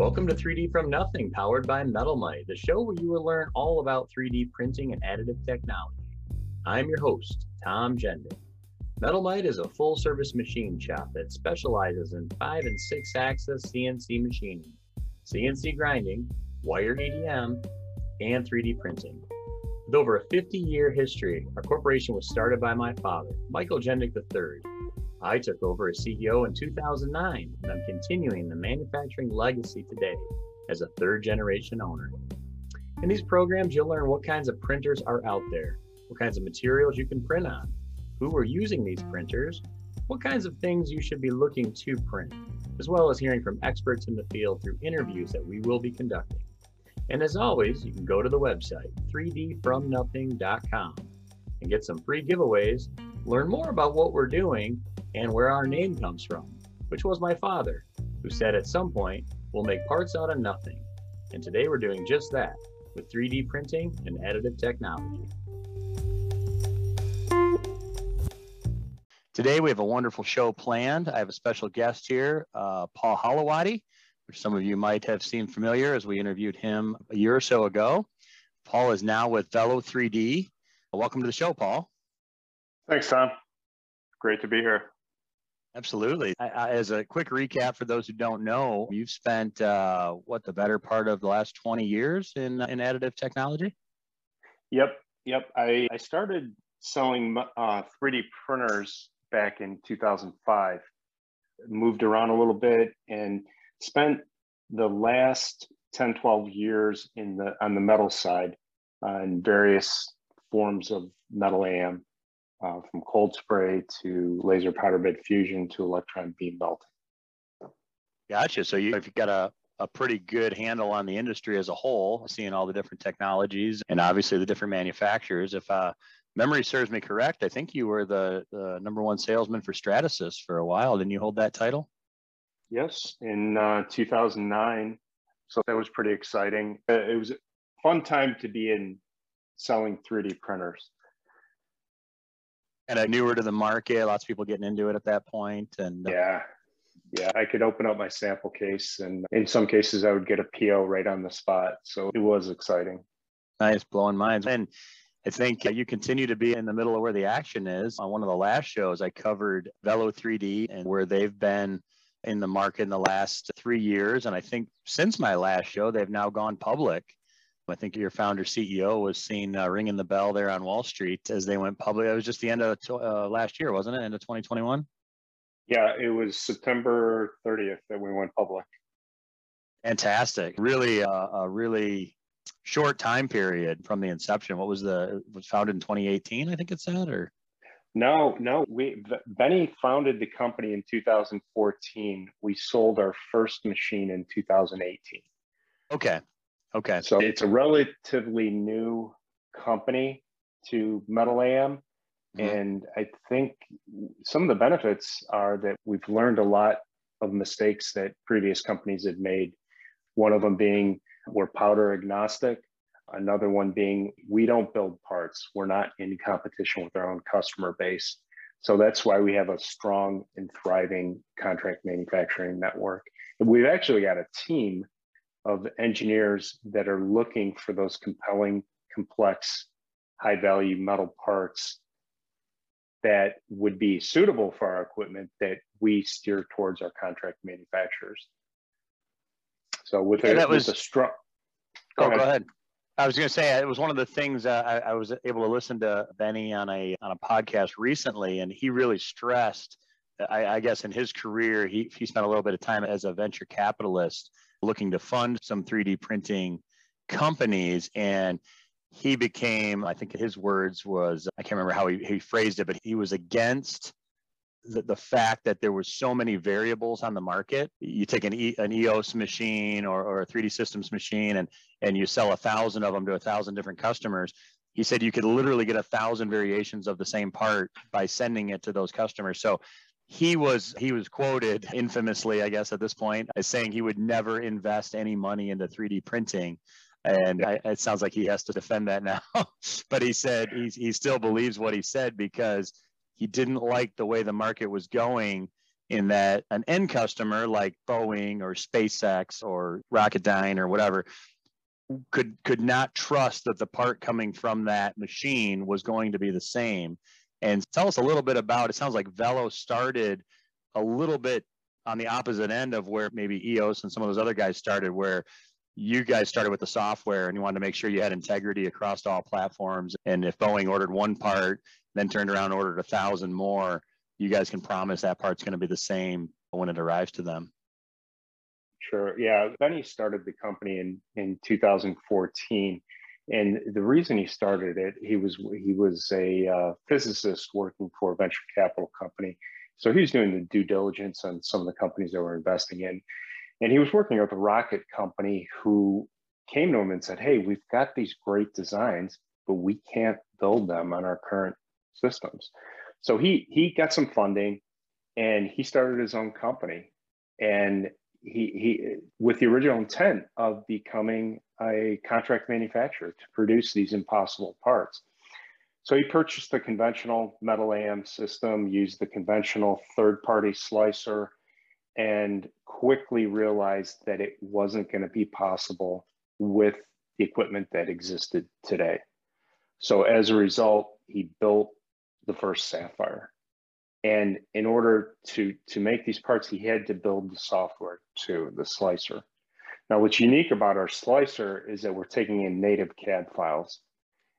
Welcome to 3D from Nothing, powered by Metal MetalMite, the show where you will learn all about 3D printing and additive technology. I'm your host, Tom Jendick. MetalMite is a full service machine shop that specializes in 5 and 6 axis CNC machining, CNC grinding, wire EDM, and 3D printing. With over a 50 year history, our corporation was started by my father, Michael Jendick III. I took over as CEO in 2009, and I'm continuing the manufacturing legacy today as a third generation owner. In these programs, you'll learn what kinds of printers are out there, what kinds of materials you can print on, who are using these printers, what kinds of things you should be looking to print, as well as hearing from experts in the field through interviews that we will be conducting. And as always, you can go to the website 3dfromnothing.com and get some free giveaways, learn more about what we're doing, and where our name comes from, which was my father, who said at some point, we'll make parts out of nothing. And today we're doing just that with 3D printing and additive technology. Today we have a wonderful show planned. I have a special guest here, uh, Paul Hollowaty, which some of you might have seen familiar as we interviewed him a year or so ago. Paul is now with Velo 3D. Welcome to the show, Paul. Thanks, Tom. Great to be here. Absolutely. I, I, as a quick recap for those who don't know, you've spent uh, what the better part of the last 20 years in in additive technology. Yep, yep. I, I started selling uh, 3D printers back in 2005. Moved around a little bit and spent the last 10, 12 years in the on the metal side uh, in various forms of metal AM uh, from cold spray to laser powder bed fusion to electron beam melting. Gotcha. So you, if you've got a, a pretty good handle on the industry as a whole, seeing all the different technologies and obviously the different manufacturers. If uh, memory serves me correct, I think you were the, the number one salesman for Stratasys for a while. Didn't you hold that title? Yes, in uh, 2009. So that was pretty exciting. Uh, it was a fun time to be in selling 3D printers kind of newer to the market. Lots of people getting into it at that point, and uh, yeah, yeah, I could open up my sample case, and in some cases, I would get a PO right on the spot. So it was exciting. Nice, blowing minds. And I think you continue to be in the middle of where the action is. On one of the last shows, I covered Velo 3D and where they've been in the market in the last three years. And I think since my last show, they've now gone public. I think your founder CEO was seen uh, ringing the bell there on Wall Street as they went public. It was just the end of uh, last year, wasn't it? End of 2021. Yeah, it was September 30th that we went public. Fantastic. Really, uh, a really short time period from the inception. What was the was founded in 2018? I think it said, or no, no. We Benny founded the company in 2014. We sold our first machine in 2018. Okay. Okay. So it's a relatively new company to Metal AM. Mm-hmm. And I think some of the benefits are that we've learned a lot of mistakes that previous companies had made. One of them being we're powder agnostic. Another one being we don't build parts. We're not in competition with our own customer base. So that's why we have a strong and thriving contract manufacturing network. And we've actually got a team of engineers that are looking for those compelling, complex, high value metal parts that would be suitable for our equipment that we steer towards our contract manufacturers. So with, yeah, a, that was, a strong. Go, oh, ahead. go ahead. I was going to say it was one of the things uh, I, I, was able to listen to Benny on a on a podcast recently, and he really stressed. I, I guess in his career, he he spent a little bit of time as a venture capitalist, looking to fund some 3D printing companies. And he became, I think his words was, I can't remember how he, he phrased it, but he was against the, the fact that there was so many variables on the market. You take an, e, an EOS machine or, or a 3D systems machine and, and you sell a thousand of them to a thousand different customers. He said you could literally get a thousand variations of the same part by sending it to those customers. So he was he was quoted infamously, I guess, at this point, as saying he would never invest any money into 3D printing. And I, it sounds like he has to defend that now. but he said he, he still believes what he said because he didn't like the way the market was going in that an end customer like Boeing or SpaceX or Rocketdyne or whatever could could not trust that the part coming from that machine was going to be the same. And tell us a little bit about it sounds like Velo started a little bit on the opposite end of where maybe EOS and some of those other guys started where you guys started with the software and you wanted to make sure you had integrity across all platforms. And if Boeing ordered one part, then turned around and ordered a thousand more, you guys can promise that part's going to be the same when it arrives to them. Sure. Yeah. Benny started the company in, in 2014. And the reason he started it, he was he was a uh, physicist working for a venture capital company. So he was doing the due diligence on some of the companies that were investing in. And he was working with a rocket company who came to him and said, Hey, we've got these great designs, but we can't build them on our current systems. So he he got some funding and he started his own company. And he he with the original intent of becoming a contract manufacturer to produce these impossible parts. So he purchased the conventional metal AM system, used the conventional third-party slicer, and quickly realized that it wasn't going to be possible with the equipment that existed today. So as a result, he built the first Sapphire. And in order to, to make these parts, he had to build the software to the slicer. Now, what's unique about our slicer is that we're taking in native CAD files,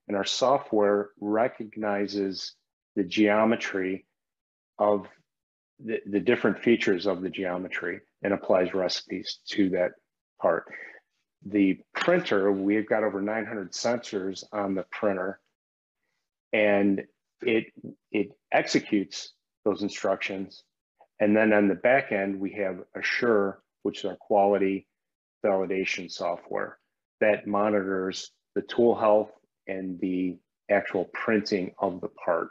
and our software recognizes the geometry of the, the different features of the geometry and applies recipes to that part. The printer, we've got over 900 sensors on the printer, and it, it executes those instructions. And then on the back end, we have Assure, which is our quality validation software that monitors the tool health and the actual printing of the part.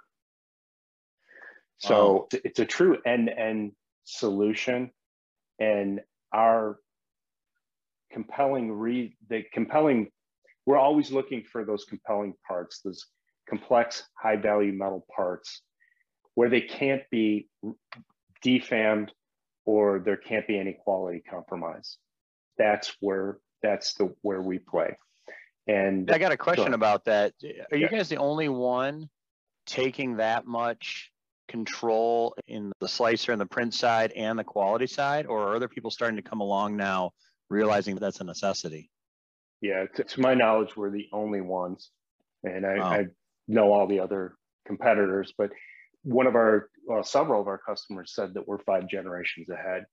So wow. it's a true end-to-end solution, and our compelling re the compelling we're always looking for those compelling parts, those complex, high-value metal parts where they can't be defamed or there can't be any quality compromise. That's where that's the where we play. And I got a question about that. Are you yeah. guys the only one taking that much control in the slicer and the print side and the quality side, or are other people starting to come along now realizing that that's a necessity? Yeah, to, to my knowledge, we're the only ones, and I, oh. I know all the other competitors, but one of our well, several of our customers said that we're five generations ahead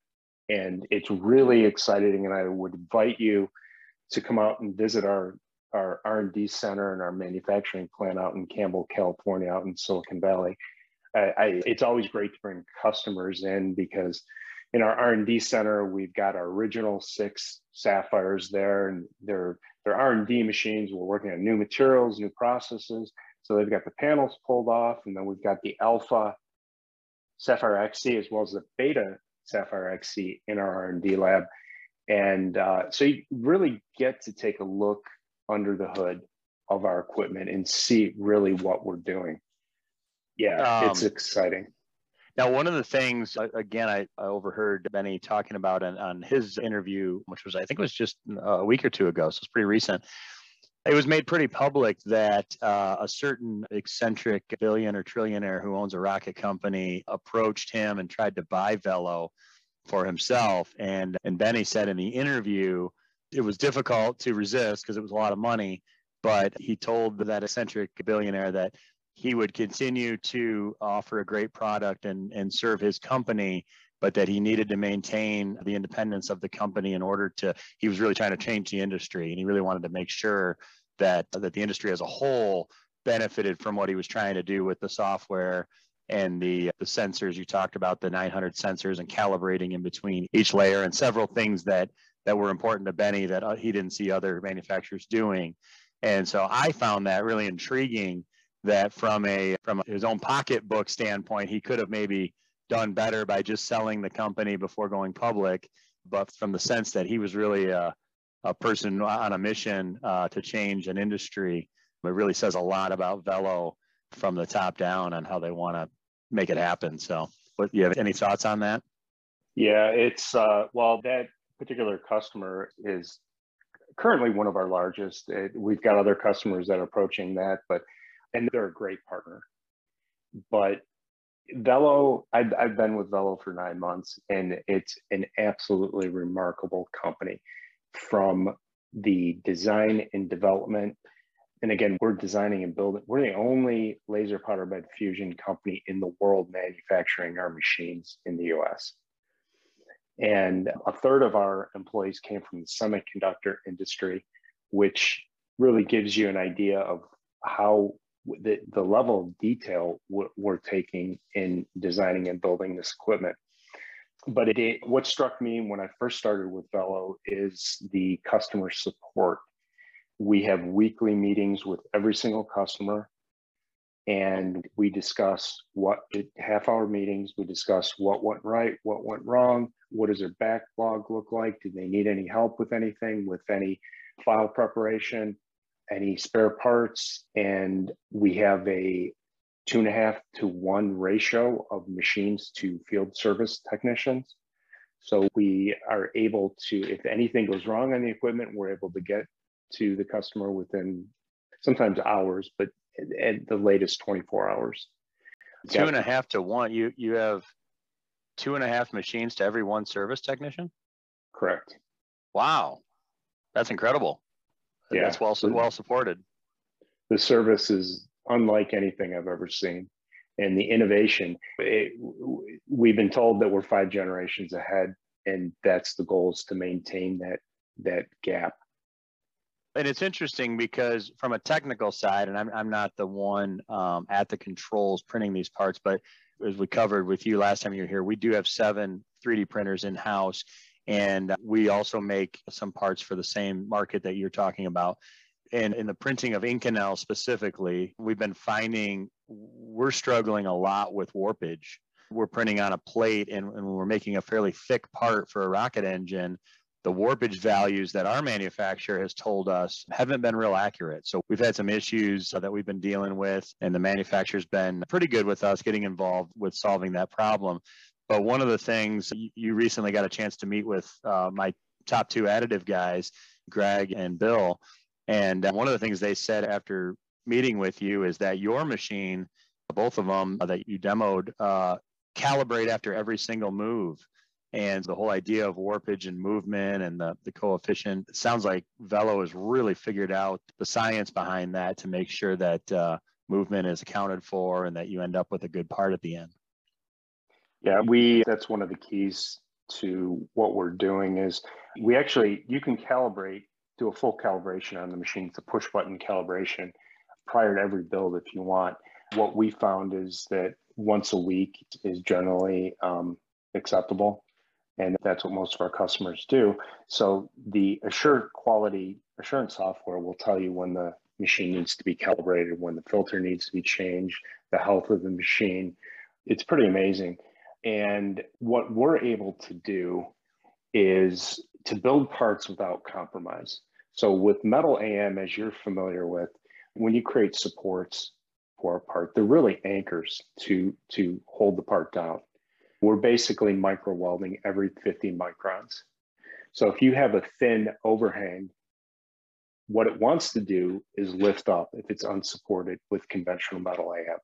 and it's really exciting and i would invite you to come out and visit our our r&d center and our manufacturing plant out in campbell california out in silicon valley. I, I, it's always great to bring customers in because in our r&d center we've got our original six sapphires there and they're they're r&d machines. We're working on new materials new processes. So they've got the panels pulled off, and then we've got the alpha Sapphire XC as well as the beta Sapphire XC in our R&D lab. And uh, so you really get to take a look under the hood of our equipment and see really what we're doing. Yeah, um, it's exciting. Now, one of the things, again, I, I overheard Benny talking about on, on his interview, which was, I think it was just a week or two ago, so it's pretty recent, it was made pretty public that uh, a certain eccentric billion or trillionaire who owns a rocket company approached him and tried to buy Velo for himself. And and Benny said in the interview, it was difficult to resist because it was a lot of money. But he told that eccentric billionaire that he would continue to offer a great product and, and serve his company, but that he needed to maintain the independence of the company in order to, he was really trying to change the industry and he really wanted to make sure that that the industry as a whole benefited from what he was trying to do with the software and the the sensors. You talked about the 900 sensors and calibrating in between each layer and several things that that were important to Benny that uh, he didn't see other manufacturers doing. And so I found that really intriguing that from a from his own pocketbook standpoint he could have maybe done better by just selling the company before going public. But from the sense that he was really a a person on a mission uh, to change an industry. It really says a lot about Velo from the top down and how they want to make it happen. So, what you have any thoughts on that? Yeah, it's uh, well, that particular customer is currently one of our largest. It, we've got other customers that are approaching that, but and they're a great partner. But Velo, I've, I've been with Velo for nine months, and it's an absolutely remarkable company from the design and development. And again, we're designing and building, we're the only laser powder bed fusion company in the world manufacturing our machines in the US. And a third of our employees came from the semiconductor industry, which really gives you an idea of how the, the level of detail we're taking in designing and building this equipment. But it, what struck me when I first started with Velo is the customer support. We have weekly meetings with every single customer and we discuss what half hour meetings we discuss what went right what went wrong what does their backlog look like do they need any help with anything with any file preparation any spare parts and we have a two and a half to one ratio of machines to field service technicians so we are able to if anything goes wrong on the equipment we're able to get to the customer within sometimes hours but at the latest 24 hours. Two and a half to one. You you have two and a half machines to every one service technician. Correct. Wow, that's incredible. Yeah, that's well well supported. The service is unlike anything I've ever seen, and the innovation. It, we've been told that we're five generations ahead, and that's the goal is to maintain that that gap and it's interesting because from a technical side, and I'm, I'm not the one um, at the controls printing these parts, but as we covered with you last time you were here, we do have seven 3D printers in house. And we also make some parts for the same market that you're talking about. And in the printing of Inconel specifically, we've been finding we're struggling a lot with warpage. We're printing on a plate and, and we're making a fairly thick part for a rocket engine the warpage values that our manufacturer has told us haven't been real accurate. So we've had some issues that we've been dealing with, and the manufacturer's been pretty good with us getting involved with solving that problem. But one of the things you recently got a chance to meet with uh, my top two additive guys, Greg and Bill. And uh, one of the things they said after meeting with you is that your machine, both of them that you demoed, uh, calibrate after every single move. And the whole idea of warpage and movement and the, the coefficient, sounds like Velo has really figured out the science behind that to make sure that uh, movement is accounted for and that you end up with a good part at the end. Yeah, we that's one of the keys to what we're doing is we actually you can calibrate do a full calibration on the machine. It's a push button calibration prior to every build if you want. What we found is that once a week is generally um, acceptable and that's what most of our customers do. So the assured quality assurance software will tell you when the machine needs to be calibrated, when the filter needs to be changed, the health of the machine. It's pretty amazing. And what we're able to do is to build parts without compromise. So with Metal AM, as you're familiar with, when you create supports for a part, they're really anchors to, to hold the part down we're basically micro welding every 50 microns. So if you have a thin overhang, what it wants to do is lift up if it's unsupported with conventional metal AM.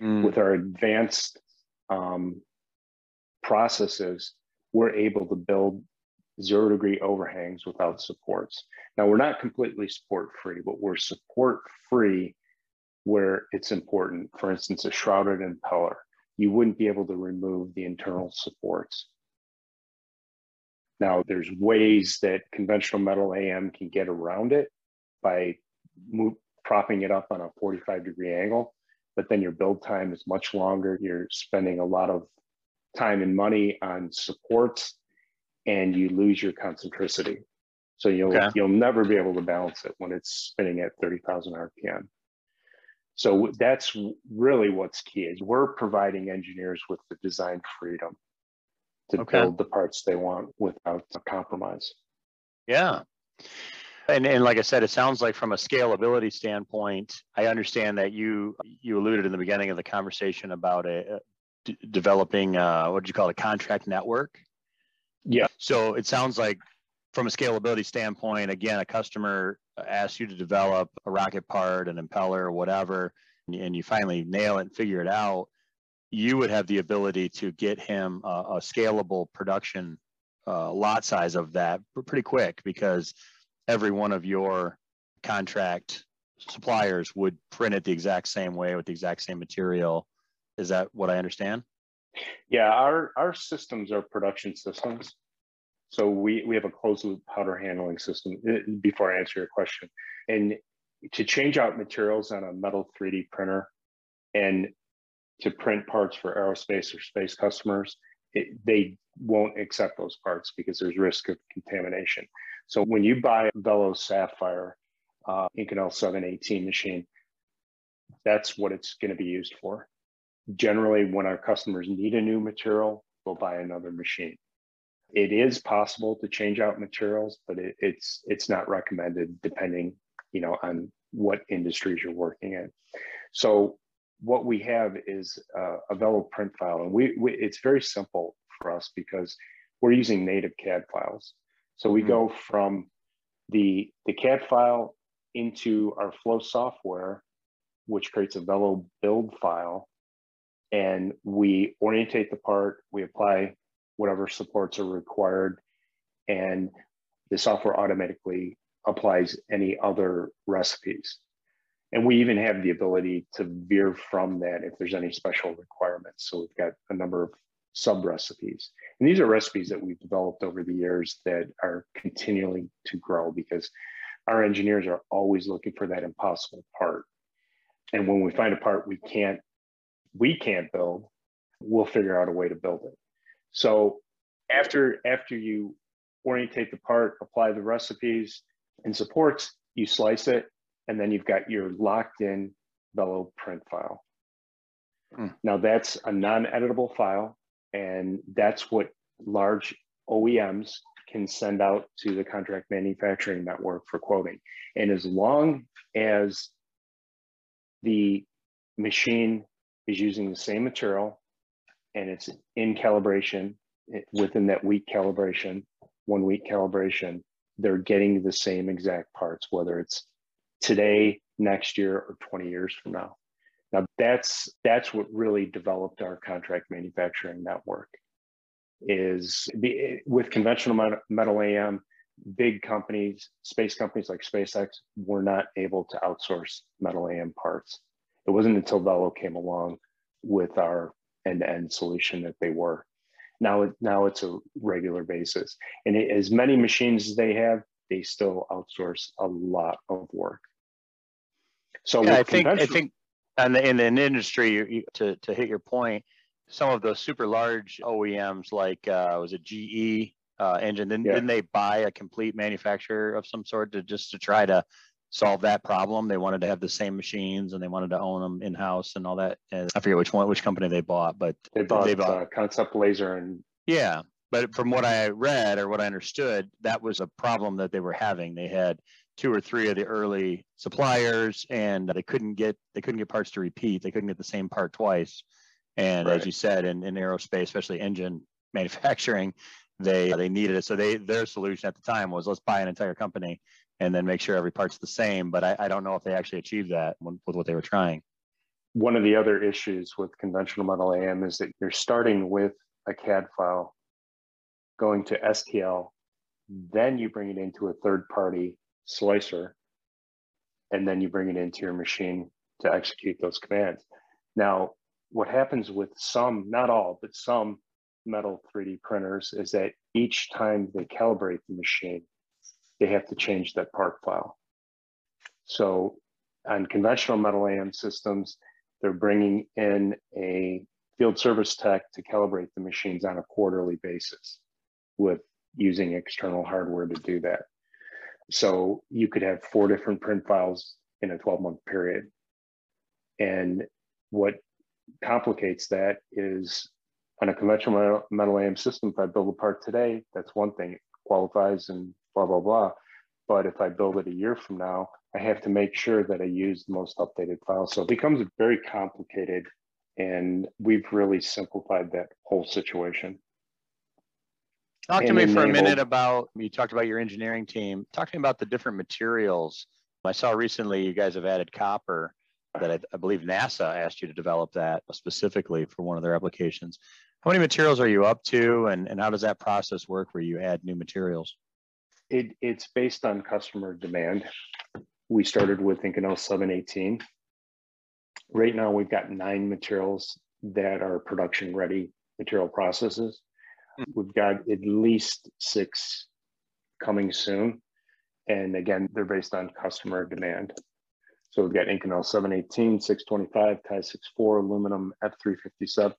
Mm. With our advanced um, processes, we're able to build zero degree overhangs without supports. Now, we're not completely support free, but we're support free where it's important. For instance, a shrouded impeller you wouldn't be able to remove the internal supports. Now, there's ways that conventional metal AM can get around it by propping it up on a 45 degree angle, but then your build time is much longer. You're spending a lot of time and money on supports and you lose your concentricity. So you'll okay. you'll never be able to balance it when it's spinning at 30,000 RPM. So that's really what's key is we're providing engineers with the design freedom to okay. build the parts they want without a compromise. Yeah. And, and like I said, it sounds like from a scalability standpoint, I understand that you you alluded in the beginning of the conversation about a, a d- developing uh, what did you call it, a contract network Yeah. So it sounds like from a scalability standpoint, again, a customer asks you to develop a rocket part, an impeller, or whatever, and you finally nail it and figure it out, you would have the ability to get him a, a scalable production uh, lot size of that pretty quick because every one of your contract suppliers would print it the exact same way with the exact same material. Is that what I understand? Yeah, our our systems are production systems. So we we have a closed loop powder handling system. Uh, before I answer your question, and to change out materials on a metal 3D printer, and to print parts for aerospace or space customers, it, they won't accept those parts because there's risk of contamination. So when you buy a Velo Sapphire uh, Inconel 718 machine, that's what it's going to be used for. Generally, when our customers need a new material, we'll buy another machine. It is possible to change out materials, but it, it's it's not recommended depending, you know, on what industries you're working in. So what we have is uh, a Velo print file, and we, we, it's very simple for us because we're using native CAD files. So we mm-hmm. go from the the CAD file into our flow software, which creates a Velo build file, and we orientate the part. We apply whatever supports are required, and the software automatically applies any other recipes. And we even have the ability to veer from that if there's any special requirements. So we've got a number of sub recipes. And these are recipes that we've developed over the years that are continuing to grow because our engineers are always looking for that impossible part. And when we find a part we can't we can't build, we'll figure out a way to build it. So after after you orientate the part, apply the recipes and supports, you slice it and then you've got your locked in Velo print file. Mm. Now that's a non-editable file, and that's what large OEMs can send out to the contract manufacturing network for quoting. And as long as the machine is using the same material and it's in calibration within that week calibration, one week calibration, they're getting the same exact parts, whether it's today, next year, or 20 years from now. Now that's that's what really developed our contract manufacturing network. Is with conventional metal AM, big companies, space companies like SpaceX, were not able to outsource metal AM parts. It wasn't until Velo came along with our end-to-end solution that they were. Now, now it's a regular basis, and it, as many machines as they have, they still outsource a lot of work. So yeah, I think I think and in the industry you, you, to to hit your point, some of those super large OEMs like uh, was it GE uh, engine? Didn't, yeah. didn't they buy a complete manufacturer of some sort to just to try to solve that problem? They wanted to have the same machines and they wanted to own them in house and all that. And I forget which one, which company they bought, but they bought, they bought uh, Concept Laser and yeah. But from what I read or what I understood, that was a problem that they were having. They had two or three of the early suppliers and they couldn't get they couldn't get parts to repeat they couldn't get the same part twice and right. as you said in, in aerospace especially engine manufacturing they they needed it so they their solution at the time was let's buy an entire company and then make sure every part's the same but i, I don't know if they actually achieved that with what they were trying one of the other issues with conventional metal am is that you're starting with a cad file going to stl then you bring it into a third party slicer, and then you bring it into your machine to execute those commands. Now, what happens with some, not all, but some metal 3D printers is that each time they calibrate the machine, they have to change that part file. So on conventional metal AM systems, they're bringing in a field service tech to calibrate the machines on a quarterly basis with using external hardware to do that. So you could have four different print files in a 12 month period. And what complicates that is on a conventional metal, AM system, if I build a part today, that's one thing, it qualifies and blah, blah, blah. But if I build it a year from now, I have to make sure that I use the most updated file. So it becomes very complicated. And we've really simplified that whole situation. Talk to me for a minute about, you talked about your engineering team. Talk to me about the different materials. I saw recently you guys have added copper that I, I believe NASA asked you to develop that specifically for one of their applications. How many materials are you up to and, and how does that process work where you add new materials? It, it's based on customer demand. We started with Inconel 718. Right now, we've got nine materials that are production ready material processes. Hmm. We've got at least six coming soon. And again, they're based on customer demand. So we've got Inconel 718, 625, Ti 64, aluminum F357,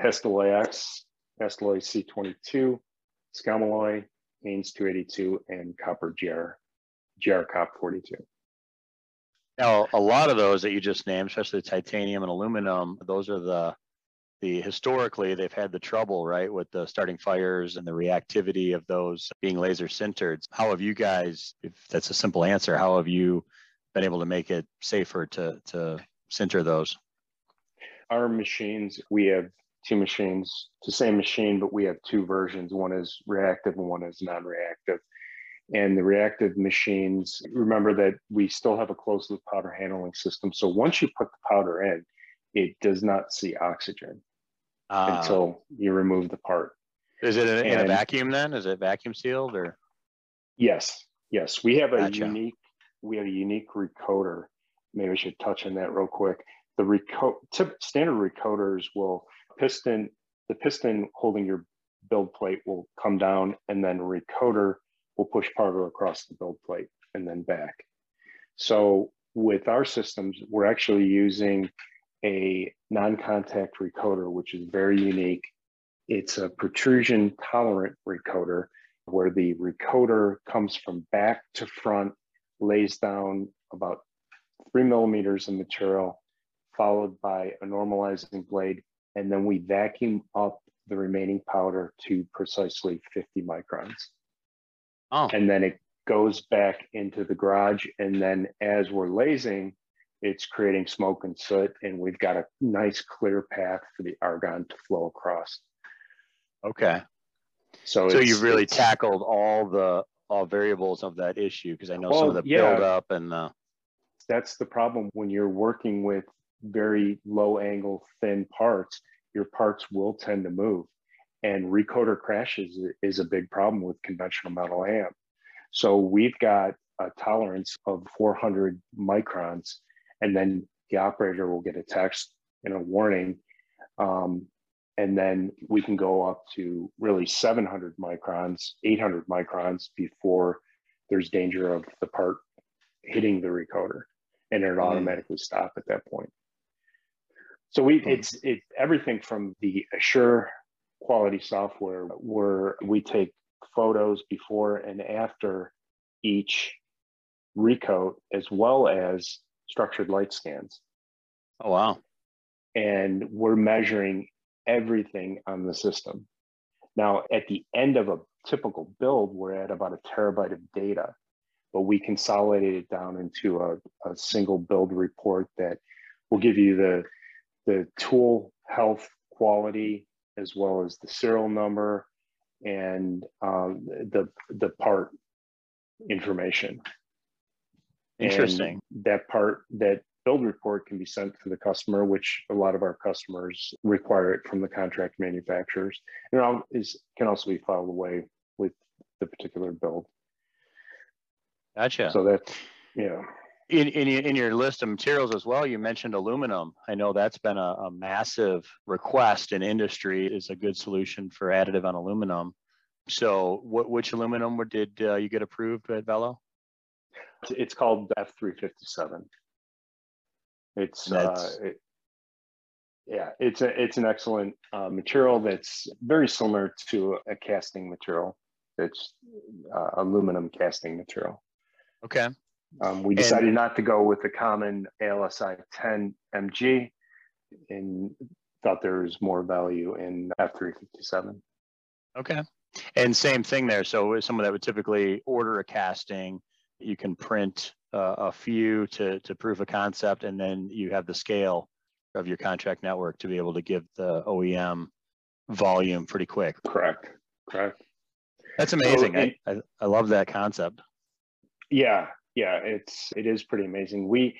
Hastelloy X, Hastelloy C22, Scalmalloy, Haynes 282, and copper GR, GR Cop 42. Now, a lot of those that you just named, especially the titanium and aluminum, those are the the historically they've had the trouble right with the starting fires and the reactivity of those being laser sintered how have you guys if that's a simple answer how have you been able to make it safer to to sinter those our machines we have two machines it's the same machine but we have two versions one is reactive and one is non-reactive and the reactive machines remember that we still have a closed loop powder handling system so once you put the powder in it does not see oxygen uh, until you remove the part. Is it in, a vacuum then? Is it vacuum sealed or? Yes, yes. We have a gotcha. unique we have a unique recoater. Maybe I should touch on that real quick. The reco- tip, standard recoaters will piston the piston holding your build plate will come down and then recoater will push powder across the build plate and then back. So with our systems, we're actually using a non-contact recoater, which is very unique. It's a protrusion tolerant recoater where the recoater comes from back to front, lays down about three millimeters of material, followed by a normalizing blade, and then we vacuum up the remaining powder to precisely 50 microns. Oh. And then it goes back into the garage. And then as we're lasing, it's creating smoke and soot, and we've got a nice clear path for the argon to flow across. Okay. So, so you've really tackled all the all variables of that issue because I know well, some of the yeah, buildup and the... that's the problem when you're working with very low angle thin parts. Your parts will tend to move, and recoater crashes is a big problem with conventional metal AM. So we've got a tolerance of 400 microns and then the operator will get a text and a warning. Um, and then we can go up to really 700 microns, 800 microns before there's danger of the part hitting the recoater and it mm-hmm. automatically stop at that point. So we, mm-hmm. it's it everything from the Assure quality software where we take photos before and after each recoat, as well as structured light scans. Oh, wow. And we're measuring everything on the system. Now, at the end of a typical build, we're at about a terabyte of data, but we consolidate it down into a, a single build report that will give you the, the tool health quality as well as the serial number and um, the, the part information. Interesting. And that part, that build report can be sent to the customer, which a lot of our customers require it from the contract manufacturers. And all is can also be filed away with the particular build. Gotcha. So that, yeah. In, in, in your list of materials as well, you mentioned aluminum. I know that's been a, a massive request in industry is a good solution for additive on aluminum. So what, which aluminum did uh, you get approved at Velo? It's called F357. It's uh, it, yeah, it's a it's an excellent uh, material that's very similar to a casting material. It's uh, aluminum casting material. Okay. Um, we decided and, not to go with the common ALSI 10 MG and thought there was more value in F357. Okay. And same thing there. So someone that would typically order a casting you can print uh, a few to, to prove a concept, and then you have the scale of your contract network to be able to give the OEM volume pretty quick. Correct. Correct. That's amazing. So, and, I, I love that concept. Yeah, yeah, it's it is pretty amazing. We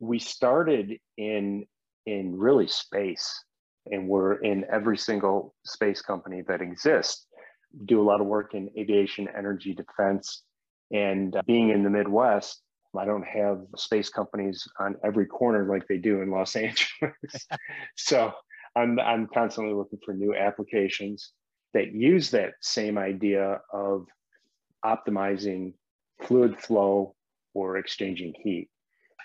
we started in in really space, and we're in every single space company that exists. Do a lot of work in aviation, energy, defense, and uh, being in the Midwest, I don't have space companies on every corner like they do in Los Angeles. so I'm I'm constantly looking for new applications that use that same idea of optimizing fluid flow or exchanging heat.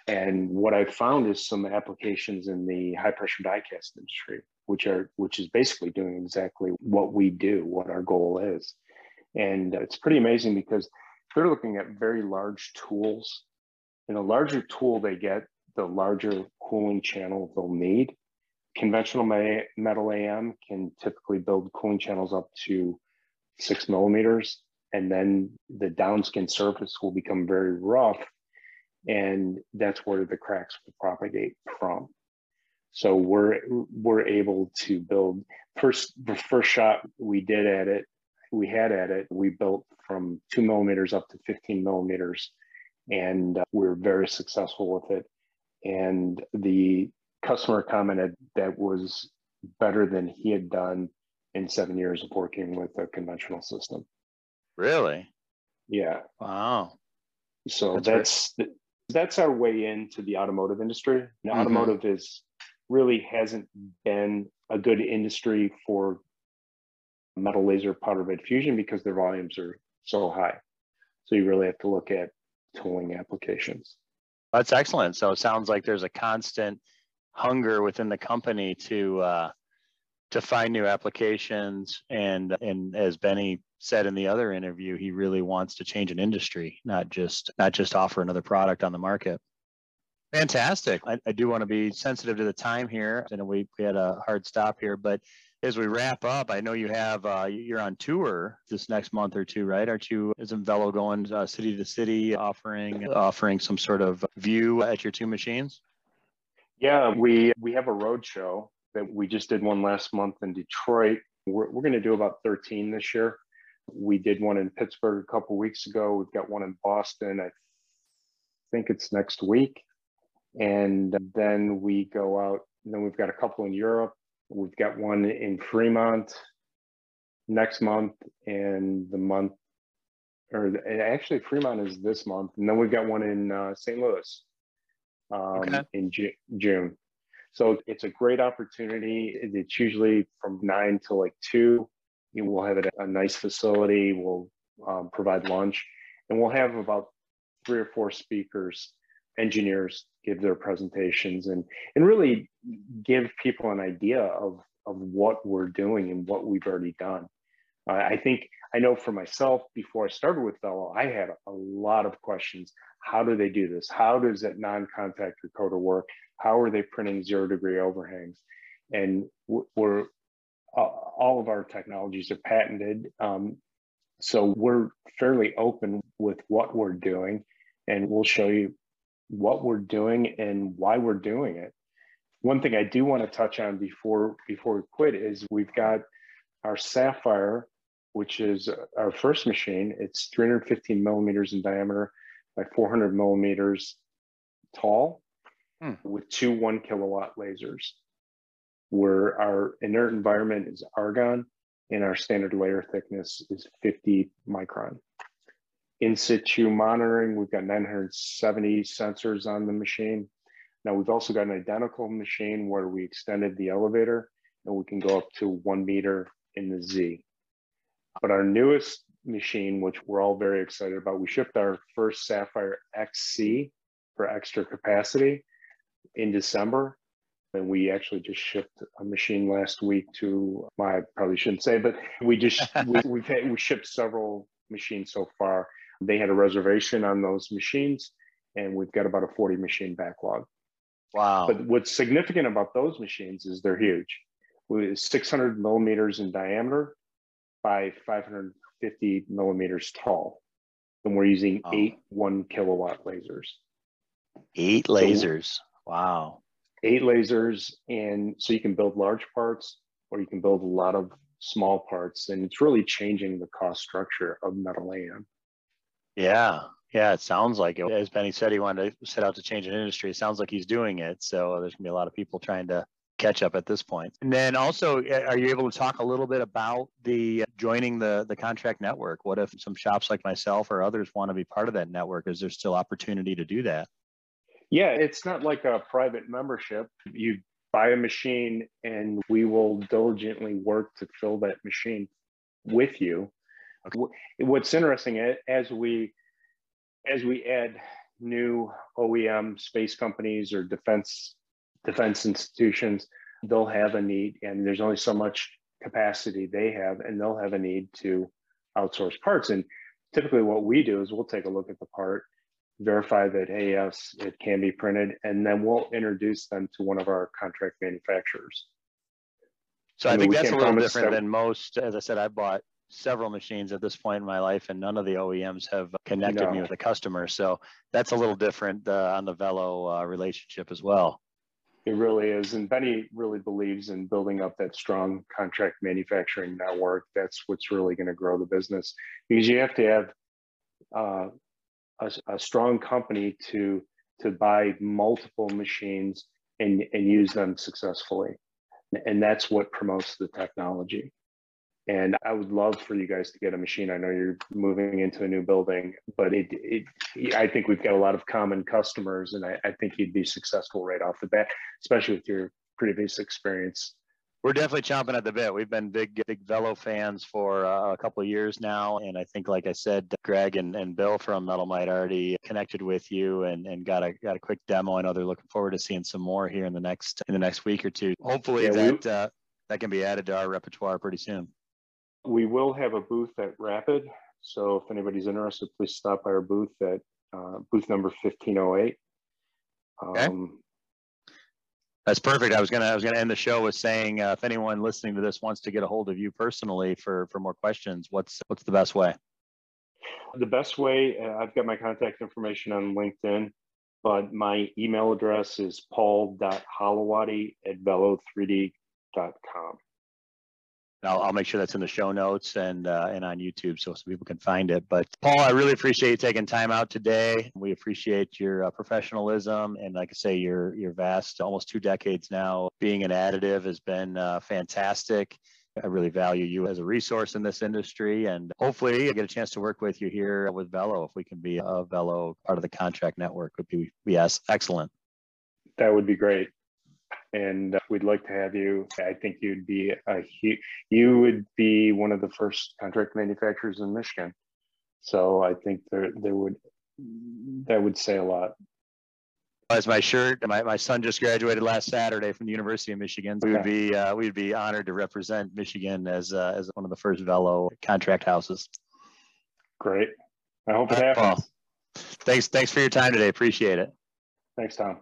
And what I've found is some applications in the high pressure die cast industry, which are which is basically doing exactly what we do, what our goal is. And it's pretty amazing because they're looking at very large tools. And the larger tool they get, the larger cooling channel they'll need. Conventional metal AM can typically build cooling channels up to six millimeters, and then the downskin surface will become very rough and that's where the cracks will propagate from. So we're we're able to build first the first shot we did at it, we had at it, we built from two millimeters up to 15 millimeters, and uh, we are very successful with it. And the customer commented that was better than he had done in seven years of working with a conventional system. Really? Yeah. Wow. So that's, that's that's our way into the automotive industry. mm-hmm. automotive is really hasn't been a good industry for metal laser powder bed fusion because their volumes are so high. So you really have to look at tooling applications. That's excellent. So it sounds like there's a constant hunger within the company to uh, to find new applications and and as Benny said in the other interview, he really wants to change an industry, not just not just offer another product on the market. Fantastic. I, I do want to be sensitive to the time here. I know we, we had a hard stop here, but as we wrap up, I know you have uh, you're on tour this next month or two, right? Aren't you? Isn't Velo going uh, city to city, offering offering some sort of view at your two machines? Yeah, we we have a road show that we just did one last month in Detroit. We're, we're going to do about 13 this year. We did one in Pittsburgh a couple weeks ago. We've got one in Boston. I think it's next week. And then we go out, then we've got a couple in Europe. We've got one in Fremont next month and the month, or actually Fremont is this month. And then we've got one in uh, St. Louis um, okay. in Ju- June. So it's a great opportunity. It's usually from nine to like two. Will have it a nice facility. We'll um, provide lunch, and we'll have about three or four speakers, engineers give their presentations, and and really give people an idea of of what we're doing and what we've already done. Uh, I think I know for myself before I started with Velo, I had a lot of questions. How do they do this? How does that non-contact recoater work? How are they printing zero degree overhangs? And we're all of our technologies are patented. Um, so we're fairly open with what we're doing, and we'll show you what we're doing and why we're doing it. One thing I do want to touch on before before we quit is we've got our Sapphire, which is our first machine. It's 315 millimeters in diameter by 400 millimeters tall, hmm. with two one kilowatt lasers where our inert environment is argon and our standard layer thickness is 50 micron. In situ monitoring, we've got 970 sensors on the machine. Now we've also got an identical machine where we extended the elevator and we can go up to one meter in the Z. But our newest machine, which we're all very excited about, we shipped our first Sapphire XC for extra capacity in December and we actually just shipped a machine last week to I probably shouldn't say, but we just we, we've had, we shipped several machines so far. They had a reservation on those machines, and we've got about a 40 machine backlog. Wow! But what's significant about those machines is they're huge. With 600 millimeters in diameter by 550 millimeters tall, and we're using oh. eight one kilowatt lasers. Eight lasers. So, wow eight lasers and so you can build large parts or you can build a lot of small parts, and it's really changing the cost structure of metal AM. Yeah, yeah, it sounds like it. As Benny said, he wanted to set out to change an industry. It sounds like he's doing it. So there's gonna be a lot of people trying to catch up at this point. And then also, are you able to talk a little bit about the uh, joining the the contract network? What if some shops like myself or others want to be part of that network? Is there still opportunity to do that? Yeah, it's not like a private membership. You buy a machine and we will diligently work to fill that machine with you. Okay. What's interesting as we as we add new OEM space companies or defense defense institutions, they'll have a need, and there's only so much capacity they have, and they'll have a need to outsource parts. And typically, what we do is we'll take a look at the part, verify that, hey, yes, it can be printed, and then we'll introduce them to one of our contract manufacturers. So I, I mean, think that's a little different than most. As I said, I bought several machines at this point in my life, and none of the OEMs have connected no. me with a customer. So that's a little different uh, on the Velo uh, relationship as well. It really is. And Benny really believes in building up that strong contract manufacturing network. That's what's really going to grow the business because you have to have uh, a, a, strong company to to buy multiple machines and, and use them successfully. And that's what promotes the technology. And I would love for you guys to get a machine. I know you're moving into a new building, but it, it I think we've got a lot of common customers, and I, I think you'd be successful right off the bat, especially with your previous experience we're definitely chomping at the bit. We've been big, big Velo fans for uh, a couple of years now. And I think, like I said, Greg and, and Bill from Metalmite already connected with you and, and got a got a quick demo. I know they're looking forward to seeing some more here in the next in the next week or two. Hopefully yeah, that we, uh, that can be added to our repertoire pretty soon. We will have a booth at Rapid. So if anybody's interested, please stop by our booth at uh, booth number 1508. Um, okay. That's perfect. I was gonna I was gonna end the show with saying uh, if anyone listening to this wants to get a hold of you personally for for more questions, what's what's the best way? The best way uh, I've got my contact information on LinkedIn, but my email address is paul.hollowaty at velo3d.com. I'll, I'll, make sure that's in the show notes and uh, and on YouTube so, so people can find it. But Paul, I really appreciate you taking time out today. We appreciate your uh, professionalism and, like I say, your your vast, almost two decades now being an additive has been uh, fantastic. I really value you as a resource in this industry, and hopefully, I get a chance to work with you here with Velo. If we can be a Velo part of the contract network, would be yes, excellent. That would be great and uh, we'd like to have you. I think you'd be a huge, you would be one of the first contract manufacturers in Michigan. So I think there there would that would say a lot. As my shirt, my, my son just graduated last Saturday from the University of Michigan. We would be uh, we would be honored to represent Michigan as uh, as one of the first Velo contract houses. Great. I hope it happens. Thanks. Thanks for your time today. Appreciate it. Thanks, Tom.